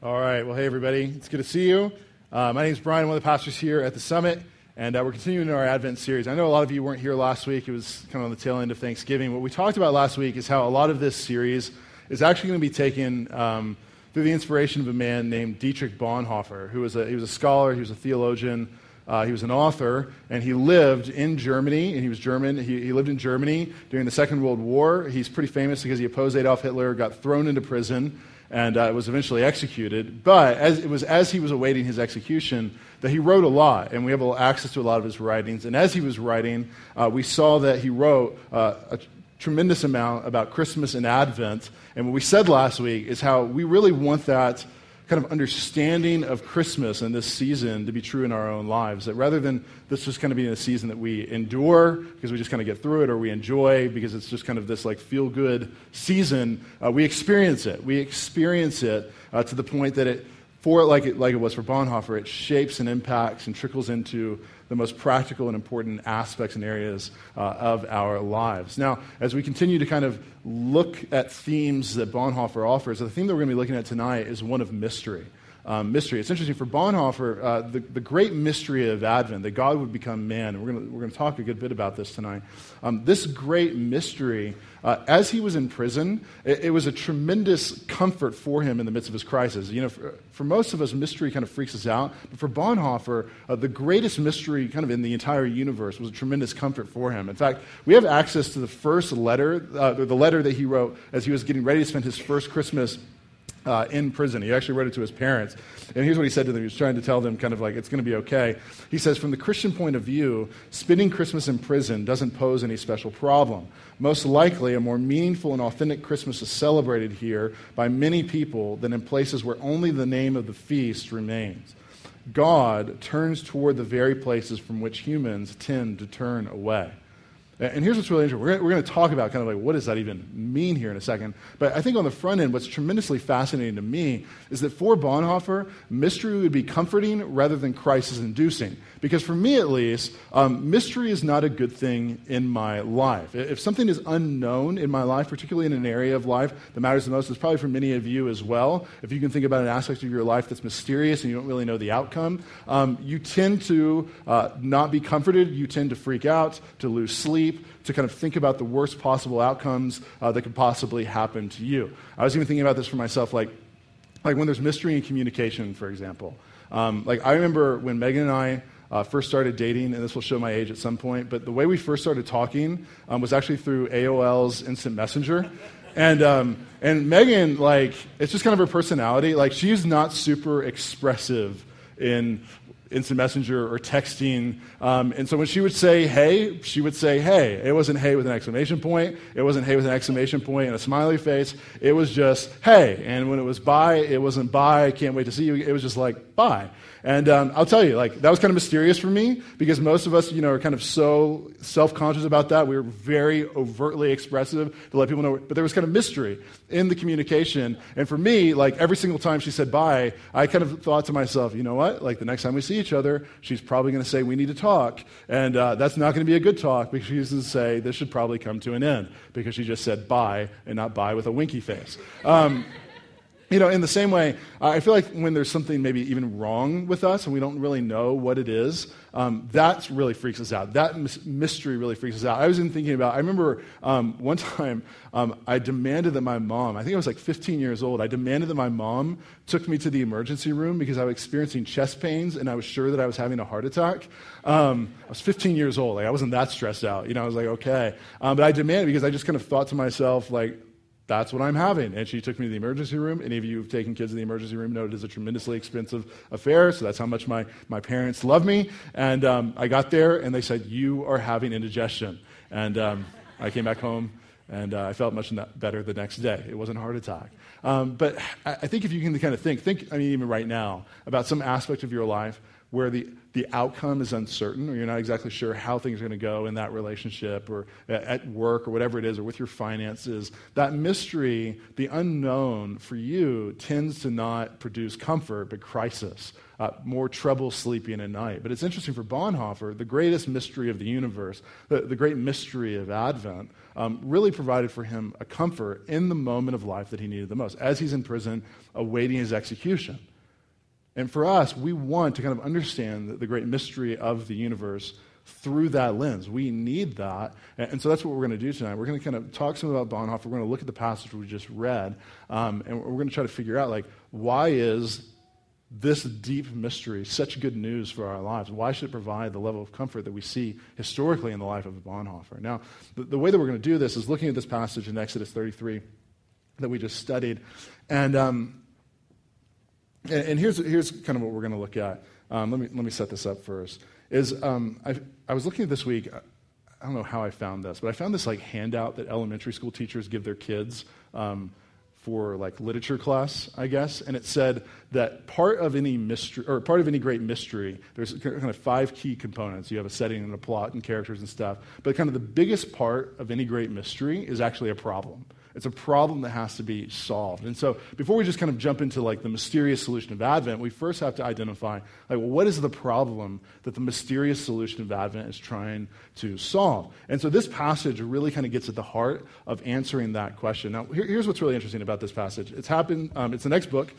All right. Well, hey, everybody. It's good to see you. Uh, my name is Brian, one of the pastors here at the Summit, and uh, we're continuing our Advent series. I know a lot of you weren't here last week. It was kind of on the tail end of Thanksgiving. What we talked about last week is how a lot of this series is actually going to be taken um, through the inspiration of a man named Dietrich Bonhoeffer, who was a, he was a scholar, he was a theologian, uh, he was an author, and he lived in Germany, and he was German. He, he, lived in Germany during the Second World War. He's pretty famous because he opposed Adolf Hitler, got thrown into prison, and uh, was eventually executed. But as, it was as he was awaiting his execution that he wrote a lot, and we have access to a lot of his writings. And as he was writing, uh, we saw that he wrote uh, a tremendous amount about Christmas and Advent. And what we said last week is how we really want that kind of understanding of Christmas and this season to be true in our own lives. That rather than this just kind of being a season that we endure because we just kind of get through it, or we enjoy because it's just kind of this like feel good season, uh, we experience it. We experience it uh, to the point that it, for like it like it was for Bonhoeffer, it shapes and impacts and trickles into the most practical and important aspects and areas uh, of our lives. Now, as we continue to kind of look at themes that Bonhoeffer offers, the theme that we're going to be looking at tonight is one of mystery um, mystery. It's interesting for Bonhoeffer, uh, the, the great mystery of Advent, that God would become man, and we're going we're to talk a good bit about this tonight. Um, this great mystery, uh, as he was in prison, it, it, was a tremendous comfort for him in the midst of his crisis. You know, for, for most of us, mystery kind of freaks us out, but for Bonhoeffer, uh, the greatest mystery kind of in the entire universe was a tremendous comfort for him. In fact, we have access to the first letter, uh, the letter that he wrote as he was getting ready to spend his first Christmas uh, in prison. He actually wrote it to his parents. And here's what he said to them. He was trying to tell them, kind of like, it's going to be okay. He says, From the Christian point of view, spending Christmas in prison doesn't pose any special problem. Most likely, a more meaningful and authentic Christmas is celebrated here by many people than in places where only the name of the feast remains. God turns toward the very places from which humans tend to turn away. And here's what's really interesting. We're, going to talk about kind of like what does that even mean here in a second. But I think on the front end, what's tremendously fascinating to me is that for Bonhoeffer, mystery would be comforting rather than crisis inducing. Because for me at least, um, mystery is not a good thing in my life. If something is unknown in my life, particularly in an area of life that matters the most, it's probably for many of you as well. If you can think about an aspect of your life that's mysterious and you don't really know the outcome, um, you tend to uh, not be comforted. You tend to freak out, to lose sleep, to kind of think about the worst possible outcomes uh, that could possibly happen to you. I was even thinking about this for myself, like, like when there's mystery in communication, for example. Um, like I remember when Megan and I uh, first started dating, and this will show my age at some point, but the way we first started talking um, was actually through AOL's Instant Messenger. And, um, and Megan, like, it's just kind of her personality. Like, she's not super expressive in instant messenger or texting. Um, and so when she would say hey, she would say hey. It wasn't hey with an exclamation point. It wasn't hey with an exclamation point and a smiley face. It was just hey. And when it was bye, it wasn't bye, I can't wait to see you. It was just like bye. And um, I'll tell you, like, that was kind of mysterious for me because most of us, you know, are kind of so self conscious about that. We were very overtly expressive to let people know. But there was kind of mystery in the communication. And for me, like, every single time she said bye, I kind of thought to myself, you know what? Like, the next time we see each other, she's probably going to say, we need to talk. And uh, that's not going to be a good talk because she's going to say, this should probably come to an end because she just said bye and not bye with a winky face. Um, you know, in the same way, I feel like when there's something maybe even wrong with us and we don't really know what it is, um, that really freaks us out. That mystery really freaks us out. I was even thinking about, I remember um, one time um, I demanded that my mom, I think I was like 15 years old, I demanded that my mom took me to the emergency room because I was experiencing chest pains and I was sure that I was having a heart attack. Um, I was 15 years old. Like, I wasn't that stressed out. You know, I was like, okay. Um, but I demanded because I just kind of thought to myself, like, that's what I'm having. And she took me to the emergency room. Any of you who've taken kids to the emergency room know it is a tremendously expensive affair, so that's how much my, my parents love me. And um, I got there, and they said, You are having indigestion. And um, I came back home, and uh, I felt much better the next day. It wasn't a heart attack. Um, but I think if you can kind of think, think, I mean, even right now, about some aspect of your life where the, the outcome is uncertain or you're not exactly sure how things are going to go in that relationship or at work or whatever it is or with your finances, that mystery, the unknown for you, tends to not produce comfort but crisis, uh, more trouble sleeping at night. But it's interesting for Bonhoeffer, the greatest mystery of the universe, the, the great mystery of Advent, um, really provided for him a comfort in the moment of life that he needed the most, as he's in prison awaiting his execution. And for us, we want to kind of understand the, great mystery of the universe through that lens. We need that. And, and so that's what we're going to do tonight. We're going to kind of talk some about Bonhoeffer. We're going to look at the passage we just read, um, and we're going to try to figure out, like, why is this deep mystery such good news for our lives? Why should it provide the level of comfort that we see historically in the life of Bonhoeffer? Now, the, the way that we're going to do this is looking at this passage in Exodus 33 that we just studied. And um, and, and here's, here's kind of what we're going to look at. Um, let, me, let me set this up first. Is um, I, I was looking at this week, I don't know how I found this, but I found this like handout that elementary school teachers give their kids um, for like literature class, I guess, and it said that part of any mystery or part of any great mystery, there's kind of five key components. You have a setting and a plot and characters and stuff, but kind of the biggest part of any great mystery is actually a problem. It's a problem that has to be solved. And so before we just kind of jump into like the mysterious solution of Advent, we first have to identify like what is the problem that the mysterious solution of Advent is trying to solve. And so this passage really kind of gets at the heart of answering that question. Now, here, here's what's really interesting about this passage. It's happened. Um, it's the next book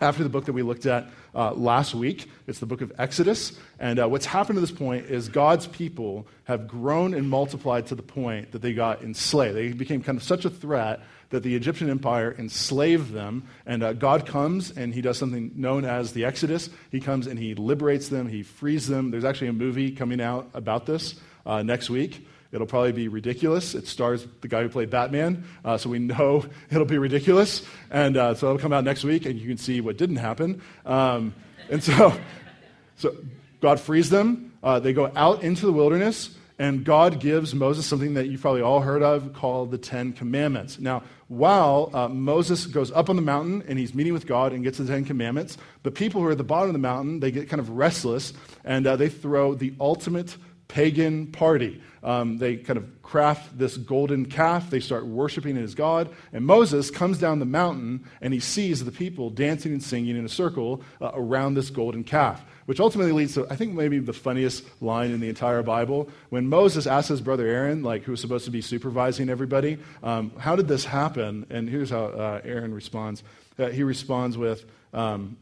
after the book that we looked at uh, last week. It's the book of Exodus. And uh, what's happened to this point is God's people have grown and multiplied to the point that they got enslaved. They became kind of such a threat that the Egyptian empire enslaved them. And uh, God comes and he does something known as the Exodus. He comes and he liberates them, he frees them. There's actually a movie coming out about this uh, next week. It'll probably be ridiculous. It stars the guy who played Batman, uh, so we know it'll be ridiculous. And uh, so it'll come out next week, and you can see what didn't happen. Um, and so, so God frees them. Uh, they go out into the wilderness, and God gives Moses something that you've probably all heard of called the Ten Commandments. Now, while uh, Moses goes up on the mountain and he's meeting with God and gets the Ten Commandments, the people who are at the bottom of the mountain, they get kind of restless, and uh, they throw the ultimate pagan party. Um, they kind of craft this golden calf. They start worshiping it as God. And Moses comes down the mountain and he sees the people dancing and singing in a circle uh, around this golden calf, which ultimately leads to, I think, maybe the funniest line in the entire Bible. When Moses asks his brother Aaron, like who was supposed to be supervising everybody, um, how did this happen? And here's how uh, Aaron responds. Uh, he responds with, um,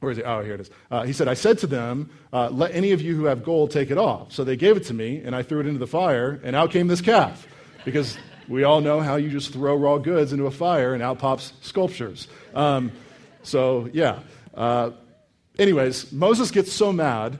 where is it? Oh, here it is. Uh, he said, I said to them, uh, Let any of you who have gold take it off. So they gave it to me, and I threw it into the fire, and out came this calf. Because we all know how you just throw raw goods into a fire, and out pops sculptures. Um, so, yeah. Uh, anyways, Moses gets so mad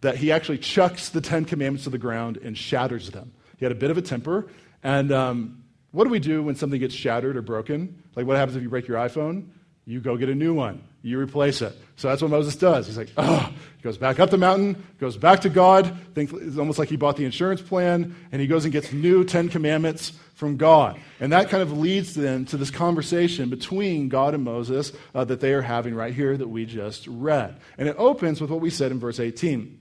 that he actually chucks the Ten Commandments to the ground and shatters them. He had a bit of a temper. And um, what do we do when something gets shattered or broken? Like, what happens if you break your iPhone? You go get a new one. You replace it. So that's what Moses does. He's like, oh, he goes back up the mountain, goes back to God. Think, it's almost like he bought the insurance plan, and he goes and gets new Ten Commandments from God. And that kind of leads then to this conversation between God and Moses uh, that they are having right here that we just read. And it opens with what we said in verse 18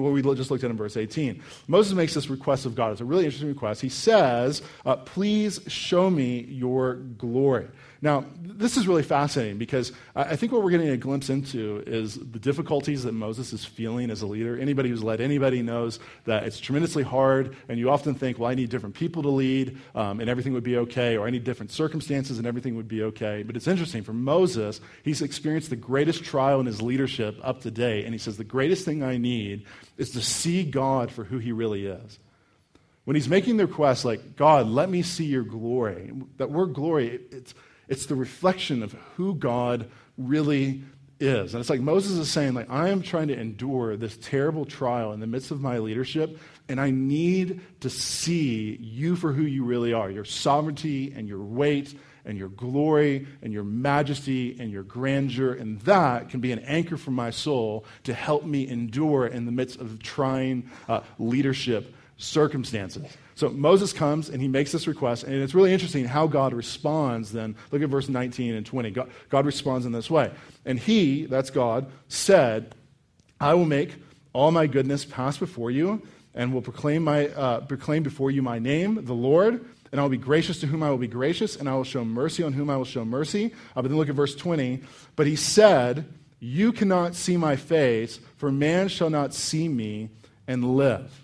what we just looked at in verse 18. Moses makes this request of God. It's a really interesting request. He says, uh, Please show me your glory. Now, this is really fascinating because I think what we're getting a glimpse into is the difficulties that Moses is feeling as a leader. Anybody who's led anybody knows that it's tremendously hard, and you often think, well, I need different people to lead, um, and everything would be okay, or I need different circumstances, and everything would be okay. But it's interesting. For Moses, he's experienced the greatest trial in his leadership up to date, and he says, The greatest thing I need is to see God for who he really is. When he's making the request, like, God, let me see your glory, that word glory, it's it's the reflection of who God really is. And it's like Moses is saying, like, I am trying to endure this terrible trial in the midst of my leadership, and I need to see you for who you really are, your sovereignty and your weight and your glory and your majesty and your grandeur. And that can be an anchor for my soul to help me endure in the midst of trying uh, leadership circumstances. So Moses comes and he makes this request, and it's really interesting how God responds then. Look at verse 19 and 20. God, God responds in this way. And he, that's God, said, I will make all my goodness pass before you and will proclaim, my, uh, proclaim before you my name, the Lord. And I will be gracious to whom I will be gracious, and I will show mercy on whom I will show mercy. Uh, but then look at verse 20. But he said, You cannot see my face, for man shall not see me and live.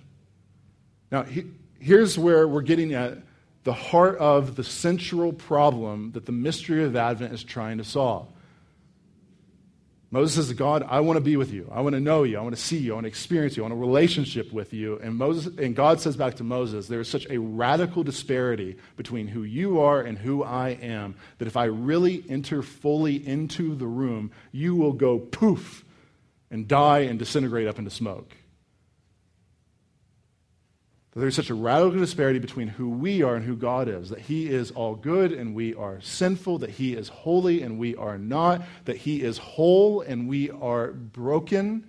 Now, he, here's where we're getting at the heart of the central problem that the mystery of Advent is trying to solve. Moses says, God, I want to be with you. I want to know you. I want to see you. I want to experience you. I want a relationship with you. And, Moses, and God says back to Moses, there is such a radical disparity between who you are and who I am that if I really enter fully into the room, you will go poof and die and disintegrate up into smoke. That there's such a radical disparity between who we are and who God is. That He is all good and we are sinful. That He is holy and we are not. That He is whole and we are broken.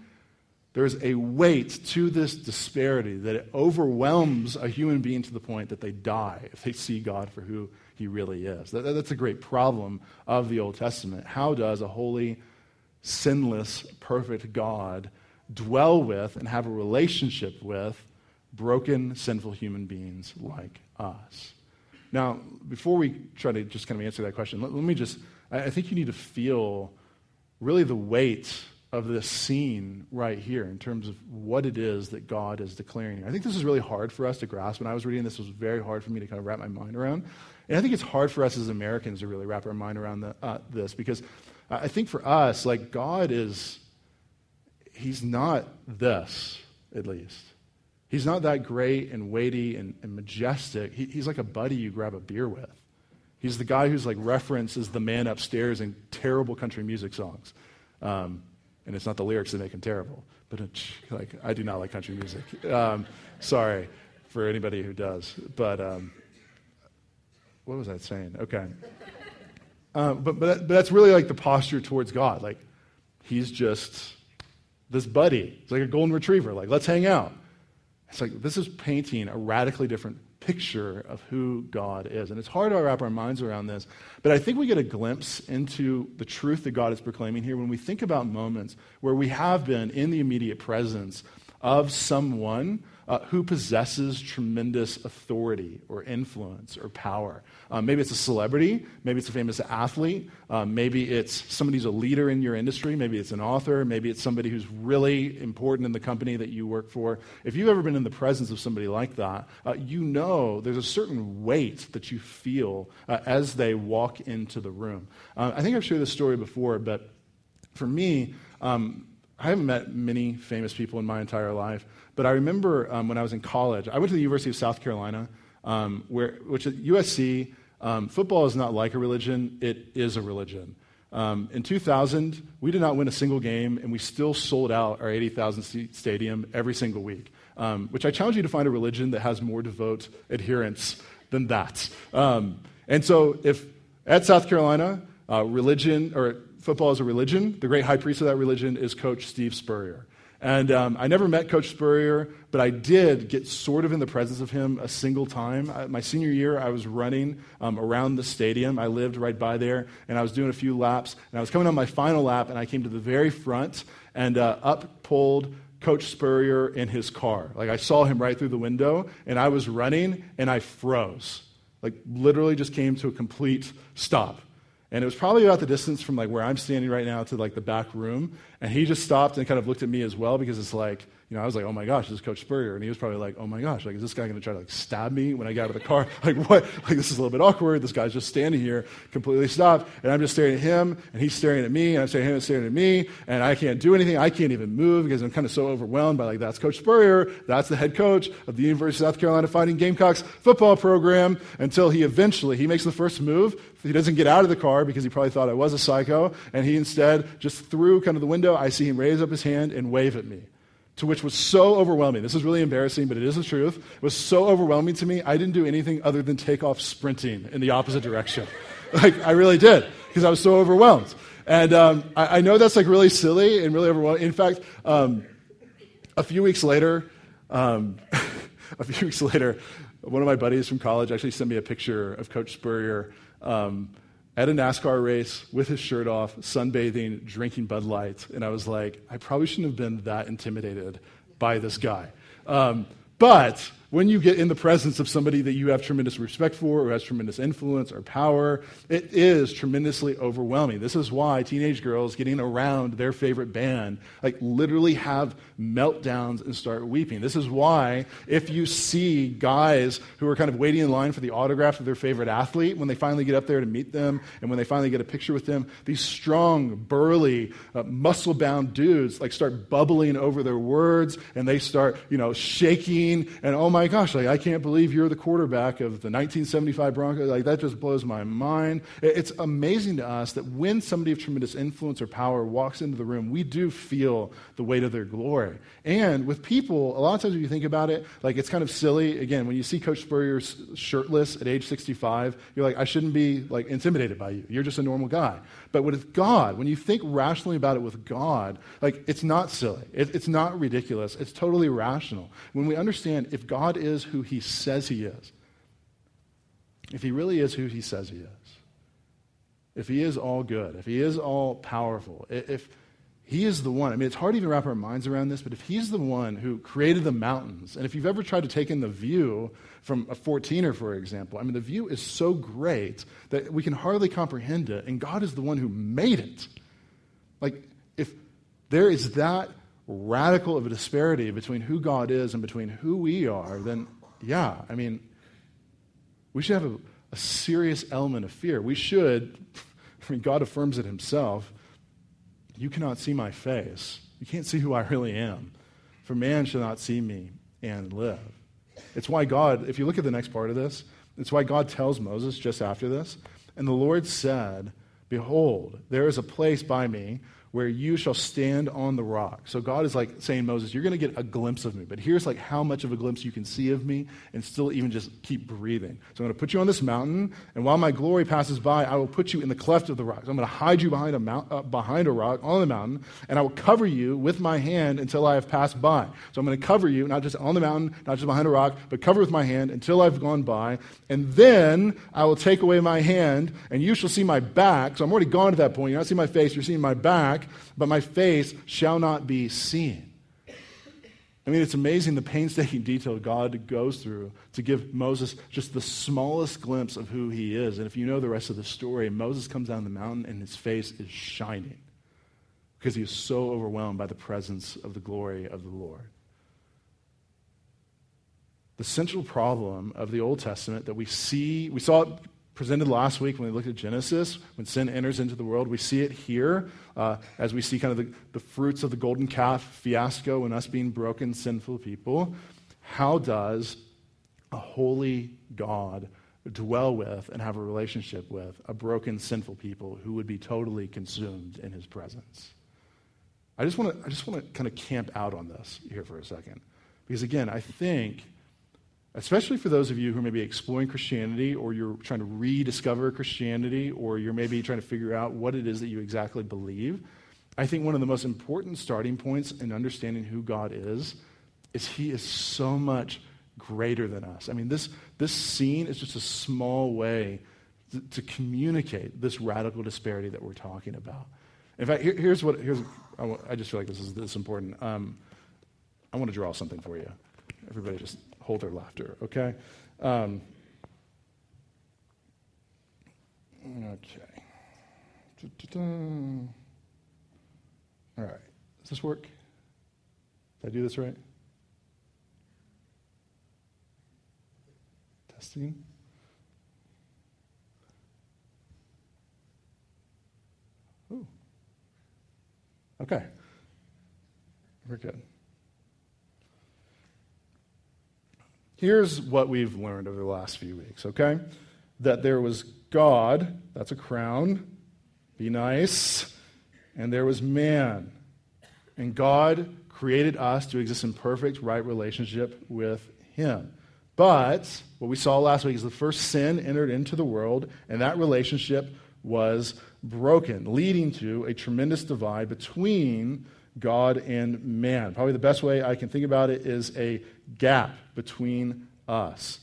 There's a weight to this disparity that it overwhelms a human being to the point that they die if they see God for who He really is. That, that's a great problem of the Old Testament. How does a holy, sinless, perfect God dwell with and have a relationship with? Broken, sinful human beings like us. Now, before we try to just kind of answer that question, let, let me just, I, I think you need to feel really the weight of this scene right here in terms of what it is that God is declaring. I think this is really hard for us to grasp. When I was reading this, it was very hard for me to kind of wrap my mind around. And I think it's hard for us as Americans to really wrap our mind around the, uh, this because I think for us, like, God is, He's not this, at least. He's not that great and weighty and, and majestic. He, he's like a buddy you grab a beer with. He's the guy who's like referenced as the man upstairs in terrible country music songs. Um, and it's not the lyrics that make him terrible, but like I do not like country music. Um, sorry for anybody who does. But um, what was I saying? Okay. Uh, but, but, but that's really like the posture towards God. Like, he's just this buddy. It's like a golden retriever. Like, let's hang out. It's like this is painting a radically different picture of who God is. And it's hard to wrap our minds around this, but I think we get a glimpse into the truth that God is proclaiming here when we think about moments where we have been in the immediate presence of someone uh, who possesses tremendous authority or influence or power. Um, maybe it's a celebrity, maybe it's a famous athlete, um, maybe it's somebody who's a leader in your industry, maybe it's an author, maybe it's somebody who's really important in the company that you work for. If you've ever been in the presence of somebody like that, uh, you know there's a certain weight that you feel uh, as they walk into the room. Uh, I think I've shared this story before, but for me, um, I haven't met many famous people in my entire life, but I remember um, when I was in college, I went to the University of South Carolina, um, where, which at USC, um, football is not like a religion, it is a religion. Um, in 2000, we did not win a single game, and we still sold out our 80,000 seat stadium every single week, um, which I challenge you to find a religion that has more devout adherents than that. Um, and so, if at South Carolina, uh, religion, or football is a religion. The great high priest of that religion is Coach Steve Spurrier. And um, I never met Coach Spurrier, but I did get sort of in the presence of him a single time. I, my senior year, I was running um, around the stadium. I lived right by there, and I was doing a few laps. And I was coming on my final lap, and I came to the very front, and uh, up pulled Coach Spurrier in his car. Like I saw him right through the window, and I was running, and I froze. Like literally just came to a complete stop. And it was probably about the distance from like where I'm standing right now to like the back room. And he just stopped and kind of looked at me as well because it's like, you know, I was like, oh my gosh, this is Coach Spurrier. And he was probably like, oh my gosh, like, is this guy going to try to like stab me when I get out of the car? Like, what? Like, this is a little bit awkward. This guy's just standing here, completely stopped. And I'm just staring at him, and he's staring at me, and I'm staring at him, and staring at me. And I can't do anything. I can't even move because I'm kind of so overwhelmed by like, that's Coach Spurrier. That's the head coach of the University of South Carolina Fighting Gamecocks football program until he eventually, he makes the first move. He doesn't get out of the car because he probably thought I was a psycho. And he instead, just through kind of the window, I see him raise up his hand and wave at me to which was so overwhelming. This is really embarrassing, but it is the truth. It was so overwhelming to me, I didn't do anything other than take off sprinting in the opposite direction. like, I really did, because I was so overwhelmed. And um, I, I, know that's like really silly and really overwhelming. In fact, um, a few weeks later, um, a few weeks later, one of my buddies from college actually sent me a picture of Coach Spurrier um, at a NASCAR race with his shirt off, sunbathing, drinking Bud Light. And I was like, I probably shouldn't have been that intimidated by this guy. Um, but when you get in the presence of somebody that you have tremendous respect for, or has tremendous influence or power, it is tremendously overwhelming. This is why teenage girls getting around their favorite band, like literally have meltdowns and start weeping. This is why if you see guys who are kind of waiting in line for the autograph of their favorite athlete, when they finally get up there to meet them, and when they finally get a picture with them, these strong, burly, uh, muscle-bound dudes like start bubbling over their words, and they start, you know, shaking, and oh my my gosh, like, I can't believe you're the quarterback of the 1975 Broncos. Like, that just blows my mind. It's amazing to us that when somebody of tremendous influence or power walks into the room, we do feel the weight of their glory. And with people, a lot of times when you think about it, like, it's kind of silly. Again, when you see Coach Spurrier shirtless at age 65, you're like, I shouldn't be, like, intimidated by you. You're just a normal guy. But with God, when you think rationally about it with God, like, it's not silly. It, it's not ridiculous. It's totally rational. When we understand if God God is who he says he is, if he really is who he says he is, if he is all good, if he is all powerful, if he is the one, I mean, it's hard to even wrap our minds around this, but if he's the one who created the mountains, and if you've ever tried to take in the view from a 14er, for example, I mean, the view is so great that we can hardly comprehend it, and God is the one who made it. Like, if there is that radical of a disparity between who God is and between who we are, then yeah, I mean, we should have a, a serious element of fear. We should, I mean, God affirms it himself. You cannot see my face. You can't see who I really am. For man shall not see me and live. It's why God, if you look at the next part of this, it's why God tells Moses just after this, and the Lord said, Behold, there is a place by me where you shall stand on the rock. So God is like saying, Moses, you're going to get a glimpse of me, but here's like how much of a glimpse you can see of me and still even just keep breathing. So I'm going to put you on this mountain, and while my glory passes by, I will put you in the cleft of the rock. So I'm going to hide you behind a, mount, uh, behind a rock on the mountain, and I will cover you with my hand until I have passed by. So I'm going to cover you, not just on the mountain, not just behind a rock, but cover with my hand until I've gone by. And then I will take away my hand, and you shall see my back. So I'm already gone to that point. You're not seeing my face, you're seeing my back back, but my face shall not be seen. I mean, it's amazing the painstaking detail God goes through to give Moses just the smallest glimpse of who he is. And if you know the rest of the story, Moses comes down the mountain and his face is shining because he is so overwhelmed by the presence of the glory of the Lord. The central problem of the Old Testament that we see, we saw it presented last week when we looked at Genesis, when sin enters into the world. We see it here uh, as we see kind of the, the fruits of the golden calf fiasco and us being broken, sinful people. How does a holy God dwell with and have a relationship with a broken, sinful people who would be totally consumed in his presence? I just want to I just want to kind of camp out on this here for a second. Because again, I think especially for those of you who may be exploring Christianity or you're trying to rediscover Christianity or you're maybe trying to figure out what it is that you exactly believe. I think one of the most important starting points in understanding who God is is He is so much greater than us. I mean, this, this scene is just a small way to, to communicate this radical disparity that we're talking about. In fact, here, here's what here's, I, I, just feel like this is this important. Um, I want to draw something for you. Everybody just hold their laughter, okay? Um, okay. All right. Does this work? Did I do this right? Testing. Ooh. Okay. We're good. Here's what we've learned over the last few weeks, okay? That there was God, that's a crown, be nice, and there was man. And God created us to exist in perfect, right relationship with Him. But what we saw last week is the first sin entered into the world, and that relationship was broken, leading to a tremendous divide between God and man. Probably the best way I can think about it is a gap between us.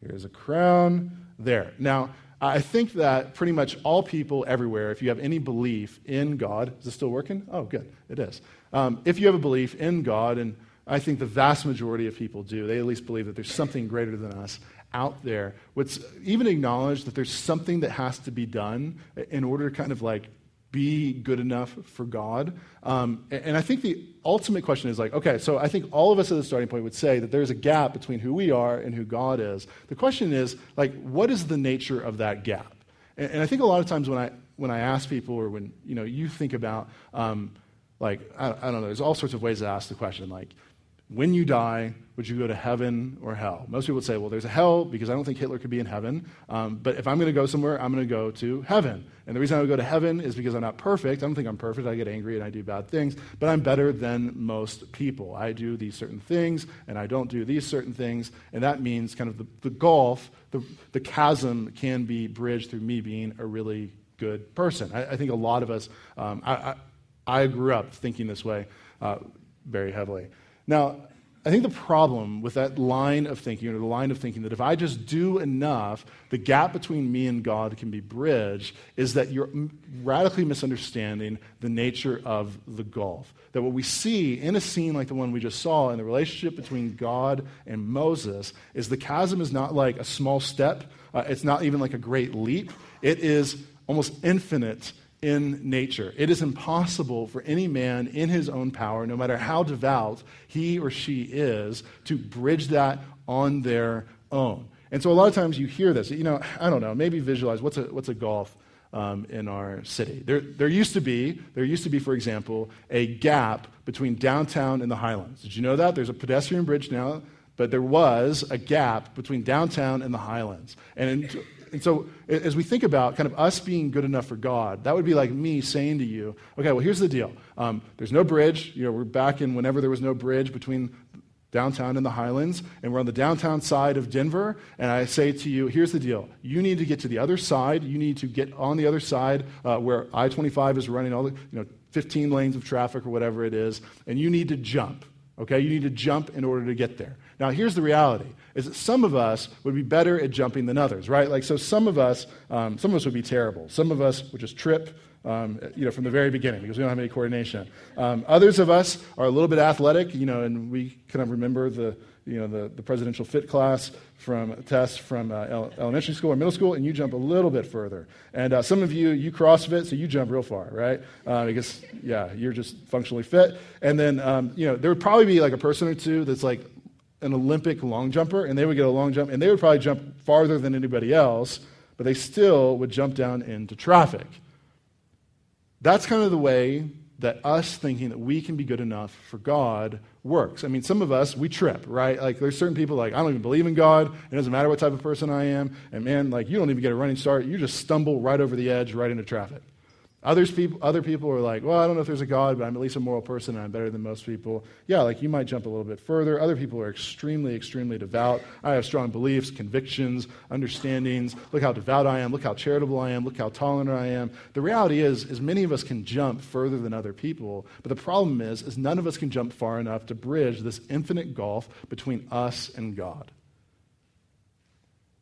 Here's a crown there. Now, I think that pretty much all people everywhere, if you have any belief in God, is it still working? Oh, good, it is. Um, if you have a belief in God, and I think the vast majority of people do, they at least believe that there's something greater than us out there. What's even acknowledge that there's something that has to be done in order to kind of like be good enough for God. Um, and I think the ultimate question is like, okay, so I think all of us at the starting point would say that there's a gap between who we are and who God is. The question is, like, what is the nature of that gap? And, and I think a lot of times when I, when I ask people or when, you know, you think about, um, like, I, I don't know, there's all sorts of ways to ask the question, like, when you die, would you go to heaven or hell? Most people would say, well, there's a hell because I don't think Hitler could be in heaven. Um, but if I'm going to go somewhere, I'm going to go to heaven. And the reason I would go to heaven is because I'm not perfect. I don't think I'm perfect. I get angry and I do bad things. But I'm better than most people. I do these certain things and I don't do these certain things. And that means kind of the, the gulf, the, the chasm can be bridged through me being a really good person. I, I think a lot of us, um, I, I, I, grew up thinking this way uh, very heavily. Now, I think the problem with that line of thinking, or the line of thinking that if I just do enough, the gap between me and God can be bridged, is that you're radically misunderstanding the nature of the gulf. That what we see in a scene like the one we just saw in the relationship between God and Moses is the chasm is not like a small step, uh, it's not even like a great leap, it is almost infinite in nature. It is impossible for any man in his own power, no matter how devout he or she is, to bridge that on their own. And so a lot of times you hear this. You know, I don't know, maybe visualize what's a, what's a gulf um, in our city. There, there used to be, there used to be, for example, a gap between downtown and the Highlands. Did you know that? There's a pedestrian bridge now, but there was a gap between downtown and the Highlands. And in, and so, as we think about kind of us being good enough for God, that would be like me saying to you, okay, well, here's the deal. Um, there's no bridge. You know, we're back in whenever there was no bridge between downtown and the Highlands, and we're on the downtown side of Denver. And I say to you, here's the deal. You need to get to the other side. You need to get on the other side uh, where I 25 is running all the, you know, 15 lanes of traffic or whatever it is, and you need to jump. Okay? You need to jump in order to get there. Now, here's the reality is that some of us would be better at jumping than others, right? Like, so some of us, um, some of us would be terrible. Some of us would just trip, um, you know, from the very beginning because we don't have any coordination. Um, others of us are a little bit athletic, you know, and we kind of remember the, you know, the, the presidential fit class from tests from uh, elementary school or middle school, and you jump a little bit further. And uh, some of you, you CrossFit, so you jump real far, right? Uh, because, yeah, you're just functionally fit. And then, um, you know, there would probably be like a person or two that's like an Olympic long jumper, and they would get a long jump, and they would probably jump farther than anybody else, but they still would jump down into traffic. That's kind of the way that us thinking that we can be good enough for God works. I mean, some of us, we trip, right? Like, there's certain people like, I don't even believe in God. It doesn't matter what type of person I am. And man, like, you don't even get a running start. You just stumble right over the edge, right into traffic. Others other people are like, well, I don't know if there's a God, but I'm at least a moral person and I'm better than most people. Yeah, like you might jump a little bit further. Other people are extremely, extremely devout. I have strong beliefs, convictions, understandings. Look how devout I am. Look how charitable I am. Look how tolerant I am. The reality is, is many of us can jump further than other people. But the problem is, is none of us can jump far enough to bridge this infinite gulf between us and God.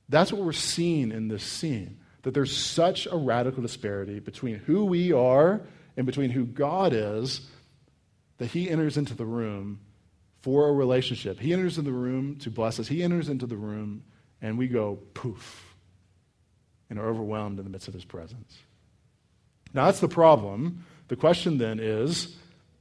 That's what we're seeing in this scene that there's such a radical disparity between who we are and between who God is that he enters into the room for a relationship. He enters in the room to bless us. He enters into the room and we go poof and are overwhelmed in the midst of his presence. Now that's the problem. The question then is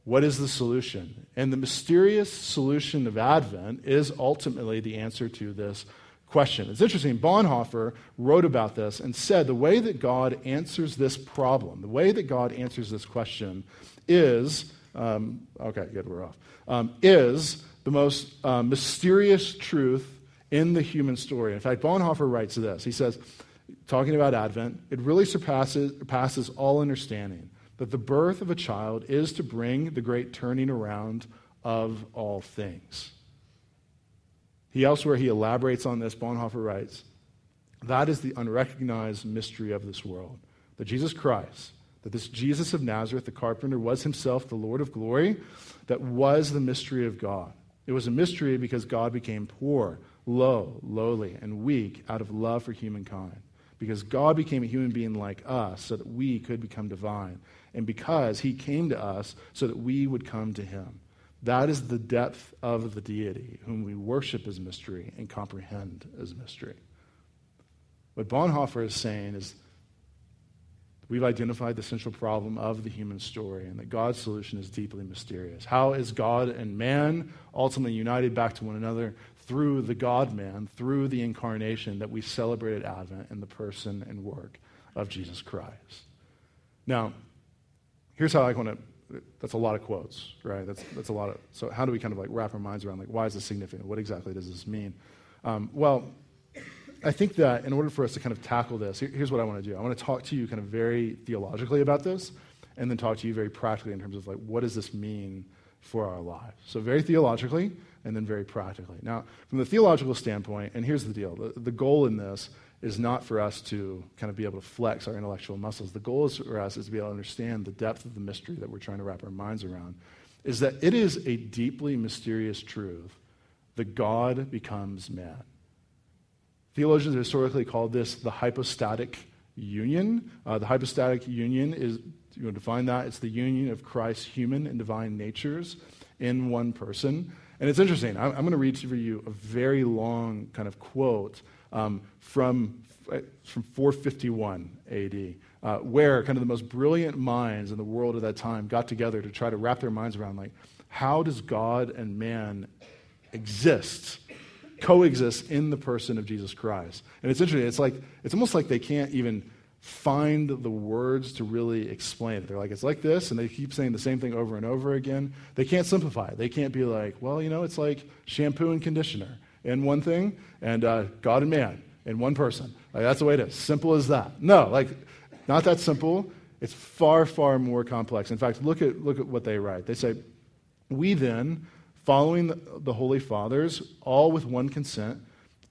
what is the solution? And the mysterious solution of Advent is ultimately the answer to this question. It's interesting. Bonhoeffer wrote about this and said the way that God answers this problem, the way that God answers this question is, um, okay, good, we're off, um, is the most uh, mysterious truth in the human story. In fact, Bonhoeffer writes this. He says, talking about Advent, it really surpasses, surpasses all understanding that the birth of a child is to bring the great turning around of all things. He elsewhere he elaborates on this. Bonhoeffer writes, "That is the unrecognized mystery of this world, that Jesus Christ, that this Jesus of Nazareth, the carpenter, was himself the Lord of glory, that was the mystery of God. It was a mystery because God became poor, low, lowly, and weak out of love for humankind." because God became a human being like us so that we could become divine, and because he came to us so that we would come to him. That is the depth of the deity, whom we worship as mystery and comprehend as mystery. What Bonhoeffer is saying is we've identified the central problem of the human story and that God's solution is deeply mysterious. How is God and man ultimately united back to one another through the God man, through the incarnation that we celebrated Advent in the person and work of Jesus Christ? Now, here's how I want to that's a lot of quotes, right? That's, that's a lot of, so how do we kind of like wrap our minds around like, why is this significant? What exactly does this mean? Um, well, I think that in order for us to kind of tackle this, here, here's what I want to do. I want to talk to you kind of very theologically about this, and then talk to you very practically in terms of like, what does this mean for our lives? So, very theologically, and then very practically. Now, from the theological standpoint, and here's the deal the, the goal in this is not for us to kind of be able to flex our intellectual muscles. The goal is for us is to be able to understand the depth of the mystery that we're trying to wrap our minds around. Is that it is a deeply mysterious truth that God becomes man. Theologians have historically called this the hypostatic union. Uh, the hypostatic union is, you know, define that, it's the union of Christ's human and divine natures in one person. And it's interesting. I'm, I'm going to read for you a very long kind of quote um, from, from 451 AD, uh, where kind of the most brilliant minds in the world at that time got together to try to wrap their minds around, like, how does God and man exist coexist in the person of Jesus Christ. And it's interesting. It's like it's almost like they can't even find the words to really explain it. They're like, it's like this, and they keep saying the same thing over and over again. They can't simplify it. They can't be like, well, you know, it's like shampoo and conditioner in one thing, and uh, God and man in one person. Like that's the way it is. Simple as that. No, like not that simple. It's far, far more complex. In fact, look at look at what they write. They say, "We then, following the, the Holy Fathers, all with one consent,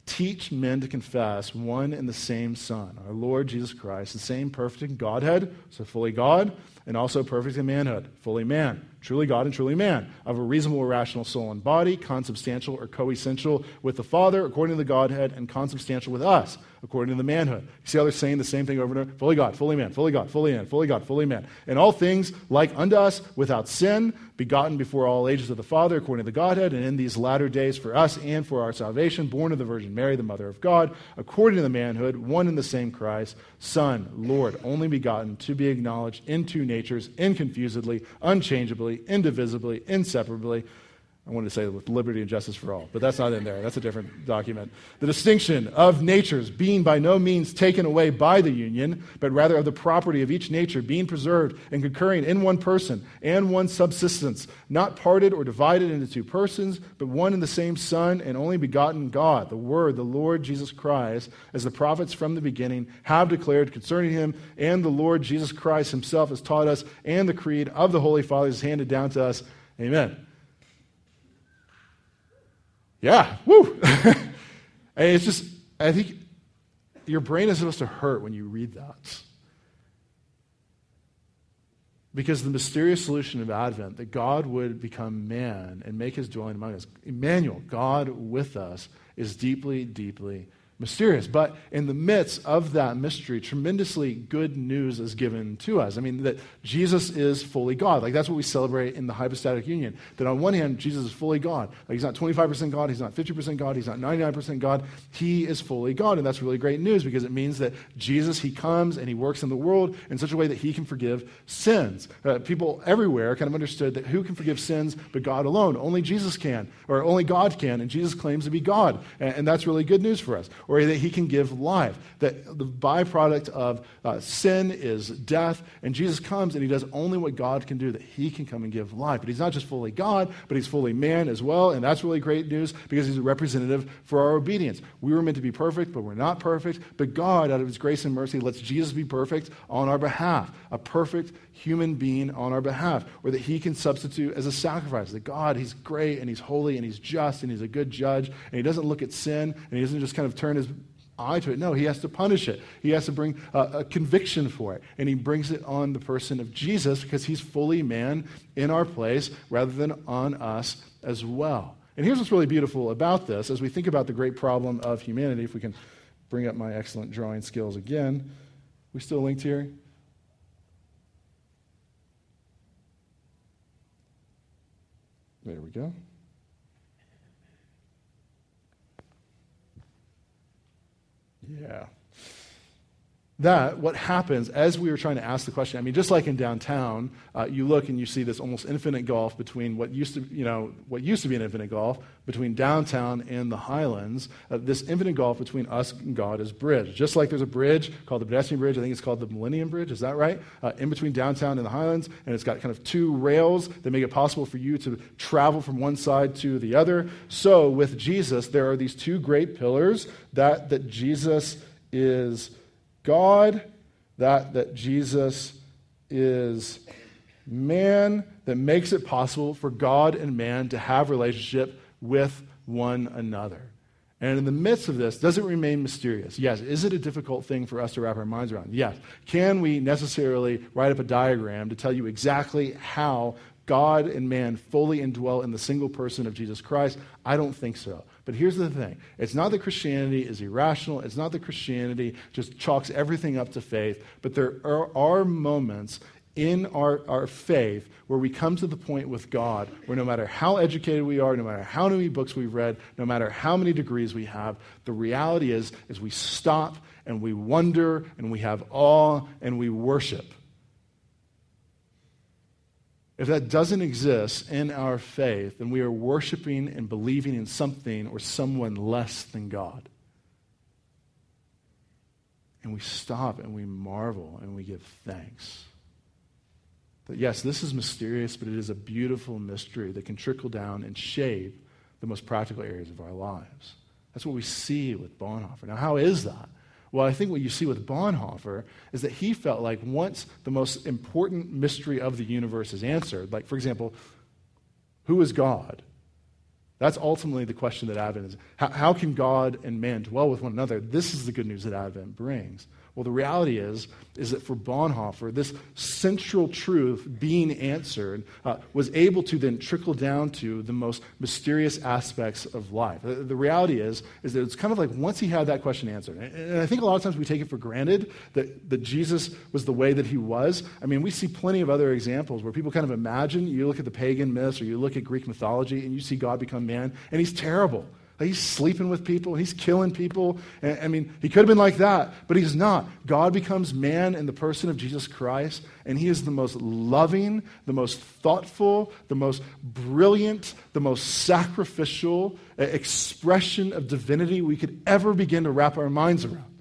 teach men to confess one and the same Son, our Lord Jesus Christ, the same perfect in Godhead, so fully God, and also perfect in manhood, fully man, truly God and truly man, of a reasonable, rational soul and body, consubstantial or coessential with the Father, according to the Godhead, and consubstantial with us, according to the manhood. You see how they're saying the same thing over and over? Fully God, fully man, fully God, fully man, fully God, fully man. And all things like unto us without sin, begotten before all ages of the Father, according to the Godhead, and in these latter days for us and for our salvation, born of the Virgin Mary, the Mother of God, according to the manhood, one in the same Christ, Son, Lord, only begotten, to be acknowledged in two natures, inconfusedly, unchangeably, indivisibly, inseparably I wanted to say with liberty and justice for all, but that's not in there. That's a different document. The distinction of natures being by no means taken away by the union, but rather of the property of each nature being preserved and concurring in one person and one subsistence, not parted or divided into two persons, but one and the same Son and only begotten God, the Word, the Lord Jesus Christ, as the prophets from the beginning have declared concerning him, and the Lord Jesus Christ himself has taught us, and the creed of the Holy Fathers is handed down to us. Amen. Yeah, woo. it's just, I think your brain is supposed to hurt when you read that. Because the mysterious solution of Advent, that God would become man and make his dwelling among us, Emmanuel, God with us, is deeply, deeply mysterious. But in the midst of that mystery, tremendously good news is given to us. I mean, that Jesus is fully God. Like, that's what we celebrate in the hypostatic union. That on one hand, Jesus is fully God. Like, he's not 25% God, he's not 50% God, he's not 99% God. He is fully God. And that's really great news because it means that Jesus, he comes and he works in the world in such a way that he can forgive sins. Uh, people everywhere kind of understood that who can forgive sins but God alone? Only Jesus can, or only God can, and Jesus claims to be God. And, and that's really good news for us or that he can give life. That the byproduct of uh, sin is death, and Jesus comes and he does only what God can do, that he can come and give life. But he's not just fully God, but he's fully man as well, and that's really great news because he's a representative for our obedience. We were meant to be perfect, but we're not perfect. But God, out of his grace and mercy, lets Jesus be perfect on our behalf, a perfect human being on our behalf, or that he can substitute as a sacrifice. That God, he's great and he's holy and he's just and he's a good judge, and he doesn't look at sin and he doesn't just kind of turn his eye to it. No, he has to punish it. He has to bring a, conviction for it. And he brings it on the person of Jesus because he's fully man in our place rather than on us as well. And here's what's really beautiful about this as we think about the great problem of humanity, if we can bring up my excellent drawing skills again. We still linked here? There we go. Yeah that, what happens as we were trying to ask the question, I mean, just like in downtown, uh, you look and you see this almost infinite gulf between what used to, you know, what used to be an infinite gulf between downtown and the highlands. Uh, this infinite gulf between us and God is bridged. Just like there's a bridge called the pedestrian bridge, I think it's called the Millennium Bridge, is that right? Uh, in between downtown and the highlands, and it's got kind of two rails that make it possible for you to travel from one side to the other. So with Jesus, there are these two great pillars that, that Jesus is God, that, that Jesus is man, that makes it possible for God and man to have relationship with one another. And in the midst of this, does it remain mysterious? Yes. Is it a difficult thing for us to wrap our minds around? Yes. Can we necessarily write up a diagram to tell you exactly how God and man fully indwell in the single person of Jesus Christ? I don't think so. But here's the thing it's not that Christianity is irrational, it's not that Christianity just chalks everything up to faith, but there are, are moments in our, our faith where we come to the point with God where no matter how educated we are, no matter how many books we've read, no matter how many degrees we have, the reality is, is we stop and we wonder and we have awe and we worship. If that doesn't exist in our faith, then we are worshiping and believing in something or someone less than God. And we stop and we marvel and we give thanks. That yes, this is mysterious, but it is a beautiful mystery that can trickle down and shape the most practical areas of our lives. That's what we see with Bonhoeffer. Now, how is that? Well, I think what you see with Bonhoeffer is that he felt like once the most important mystery of the universe is answered, like, for example, who is God? That's ultimately the question that Advent is. How, how can God and man dwell with one another? This is the good news that Advent brings. Well, the reality is, is that for Bonhoeffer, this central truth being answered uh, was able to then trickle down to the most mysterious aspects of life. The, the, reality is, is that it's kind of like once he had that question answered, and, and I think a lot of times we take it for granted that, that Jesus was the way that he was. I mean, we see plenty of other examples where people kind of imagine, you look at the pagan myths or you look at Greek mythology and you see God become man, and he's terrible. He's sleeping with people, he's killing people. I mean, he could have been like that, but he's not. God becomes man in the person of Jesus Christ, and he is the most loving, the most thoughtful, the most brilliant, the most sacrificial eh, expression of divinity we could ever begin to wrap our minds around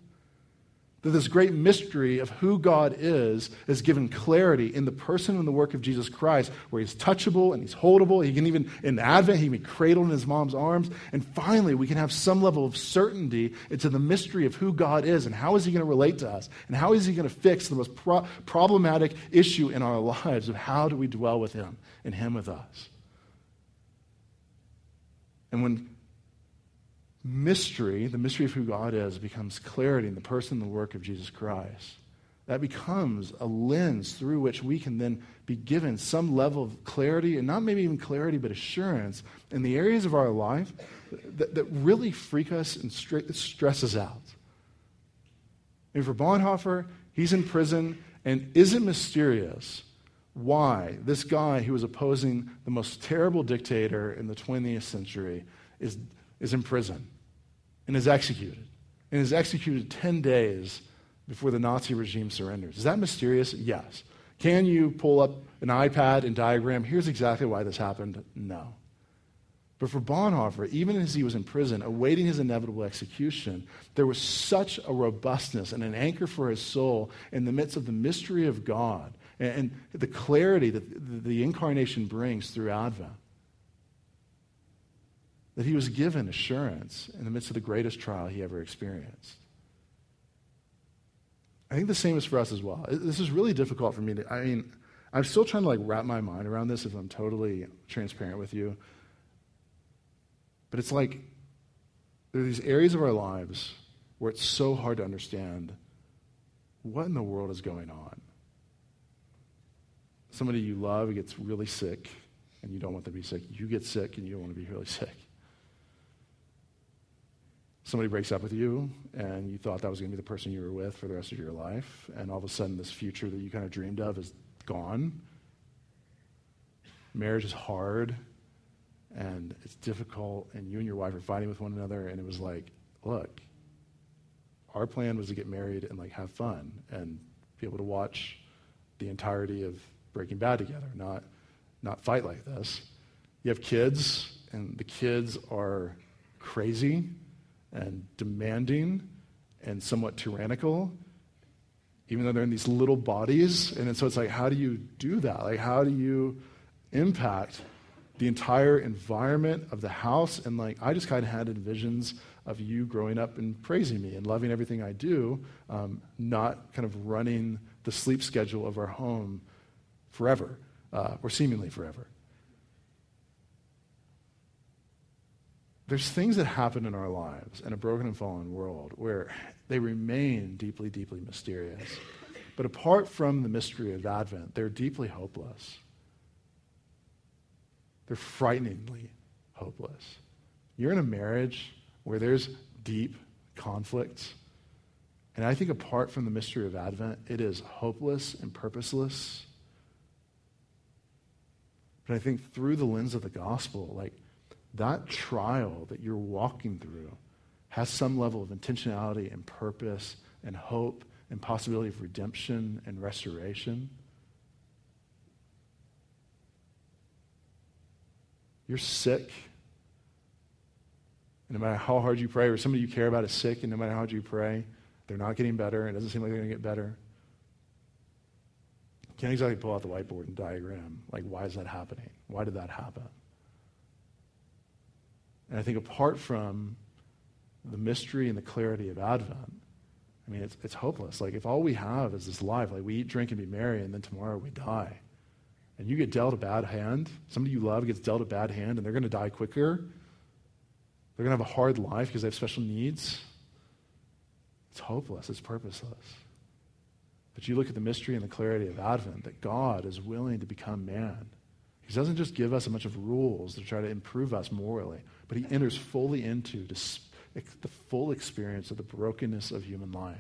that this great mystery of who God is is given clarity in the person and the work of Jesus Christ, where he's touchable and he's holdable. He can even, in Advent, he can be cradled in his mom's arms. And finally, we can have some level of certainty into the mystery of who God is and how is he going to relate to us and how is he going to fix the most pro- problematic issue in our lives of how do we dwell with him and him with us. And when mystery, the mystery of who God is, becomes clarity in the person and the work of Jesus Christ. That becomes a lens through which we can then be given some level of clarity, and not maybe even clarity, but assurance in the areas of our life that, that really freak us and stress us out. And for Bonhoeffer, he's in prison, and is it mysterious why this guy who was opposing the most terrible dictator in the 20th century is, is in prison? and is executed. And is executed 10 days before the Nazi regime surrenders. Is that mysterious? Yes. Can you pull up an iPad and diagram? Here's exactly why this happened? No. But for Bonhoeffer, even as he was in prison, awaiting his inevitable execution, there was such a robustness and an anchor for his soul in the midst of the mystery of God and, the clarity that the incarnation brings through Advent that he was given assurance in the midst of the greatest trial he ever experienced. I think the same is for us as well. This is really difficult for me to, I mean, I'm still trying to like wrap my mind around this if I'm totally transparent with you. But it's like there are these areas of our lives where it's so hard to understand what in the world is going on. Somebody you love gets really sick and you don't want them to be sick. You get sick and you don't want to be really sick. Somebody breaks up with you and you thought that was going to be the person you were with for the rest of your life, and all of a sudden this future that you kind of dreamed of is gone. Marriage is hard and it's difficult, and you and your wife are fighting with one another, and it was like, look, our plan was to get married and like have fun and be able to watch the entirety of Breaking Bad together, not not fight like this. You have kids, and the kids are crazy and demanding and somewhat tyrannical, even though they're in these little bodies. And so it's like, how do you do that? Like, how do you impact the entire environment of the house? And like, I just kind of had visions of you growing up and praising me and loving everything I do, um, not kind of running the sleep schedule of our home forever, uh, or seemingly forever. There's things that happen in our lives in a broken and fallen world where they remain deeply, deeply mysterious. But apart from the mystery of Advent, they're deeply hopeless. They're frighteningly hopeless. You're in a marriage where there's deep conflict. And I think apart from the mystery of Advent, it is hopeless and purposeless. But I think through the lens of the gospel, like that trial that you're walking through has some level of intentionality and purpose and hope and possibility of redemption and restoration. You're sick and no matter how hard you pray, or somebody you care about is sick, and no matter how hard you pray, they're not getting better. It doesn't seem like they're going to get better. You can't exactly pull out the whiteboard and diagram. Like, why is that happening? Why did that happen? And I think apart from the mystery and the clarity of Advent, I mean, it's, it's hopeless. Like, if all we have is this life, like we eat, drink, and be merry, and then tomorrow we die, and you get dealt a bad hand, somebody you love gets dealt a bad hand, and they're going to die quicker they're going to have a hard life because they have special needs. It's hopeless, it's purposeless. But you look at the mystery and the clarity of Advent that God is willing to become man. He doesn't just give us a bunch of rules to try to improve us morally, but he enters fully into the full experience of the brokenness of human life.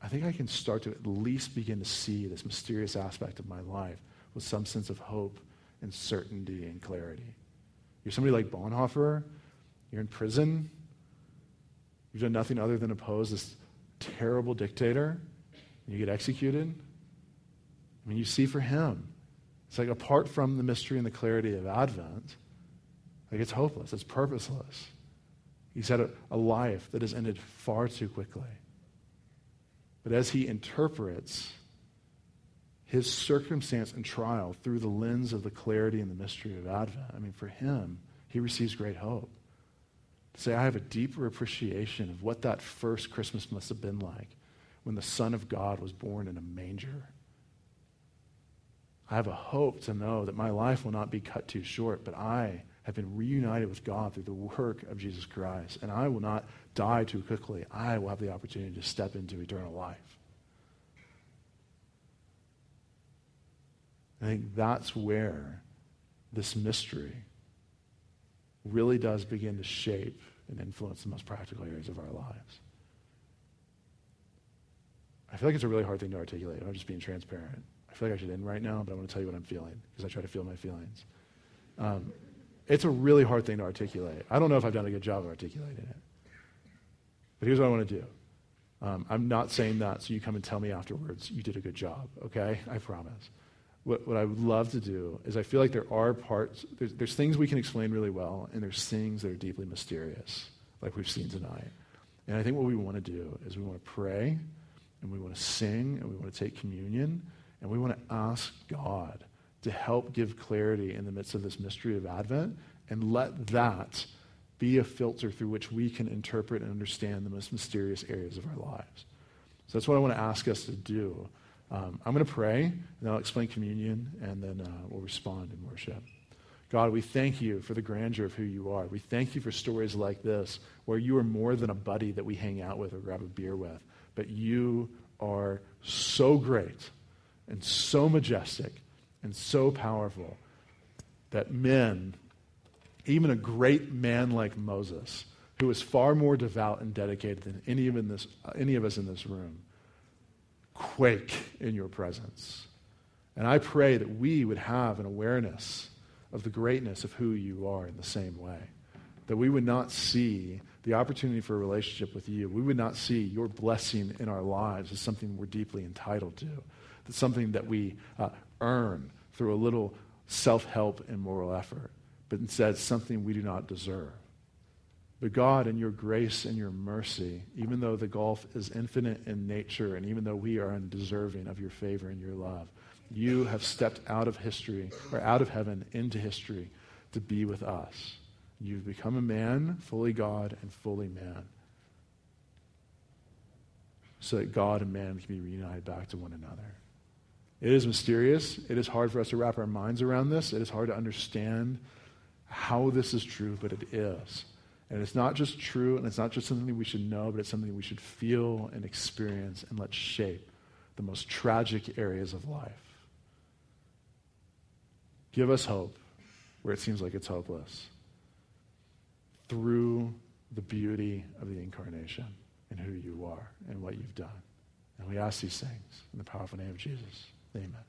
I think I can start to at least begin to see this mysterious aspect of my life with some sense of hope and certainty and clarity. You're somebody like Bonhoeffer. You're in prison. You've done nothing other than oppose this terrible dictator. And you get executed. I mean, you see for him. It's like apart from the mystery and the clarity of Advent, like it's hopeless, it's purposeless. He's had a, a life that has ended far too quickly. But as he interprets his circumstance and trial through the lens of the clarity and the mystery of Advent. I mean, for him, he receives great hope. To say, I have a deeper appreciation of what that first Christmas must have been like when the Son of God was born in a manger. I have a hope to know that my life will not be cut too short, but I have been reunited with God through the work of Jesus Christ, and I will not die too quickly. I will have the opportunity to step into eternal life. I think that's where this mystery really does begin to shape and influence the most practical areas of our lives. I feel like it's a really hard thing to articulate. I'm just being transparent. I feel like I should end right now, but I want to tell you what I'm feeling because I try to feel my feelings. Um, it's a really hard thing to articulate. I don't know if I've done a good job of articulating it. But here's what I want to do. Um, I'm not saying that so you come and tell me afterwards you did a good job, okay? I promise what, what I would love to do is I feel like there are parts, there's, there's things we can explain really well, and there's things that are deeply mysterious, like we've seen tonight. And I think what we want to do is we want to pray, and we want to sing, and we want to take communion, and we want to ask God to help give clarity in the midst of this mystery of Advent, and let that be a filter through which we can interpret and understand the most mysterious areas of our lives. So that's what I want to ask us to do. Um, I'm going to pray, and then I'll explain communion, and then uh, we'll respond in worship. God, we thank you for the grandeur of who you are. We thank you for stories like this, where you are more than a buddy that we hang out with or grab a beer with, but you are so great and so majestic and so powerful that men, even a great man like Moses, who is far more devout and dedicated than any of, this, any of us in this room, quake in your presence. And I pray that we would have an awareness of the greatness of who you are in the same way. That we would not see the opportunity for a relationship with you, we would not see your blessing in our lives as something we're deeply entitled to. That's something that we uh, earn through a little self help and moral effort, but instead something we do not deserve. But God, in your grace and your mercy, even though the gulf is infinite in nature, and even though we are undeserving of your favor and your love, you have stepped out of history, or out of heaven into history, to be with us. You've become a man, fully God and fully man, so that God and man can be reunited back to one another. It is mysterious. It is hard for us to wrap our minds around this. It is hard to understand how this is true, but it is. And it's not just true, and it's not just something we should know, but it's something we should feel and experience and let shape the most tragic areas of life. Give us hope where it seems like it's hopeless through the beauty of the incarnation and who you are and what you've done. And we ask these things in the powerful name of Jesus. Amen.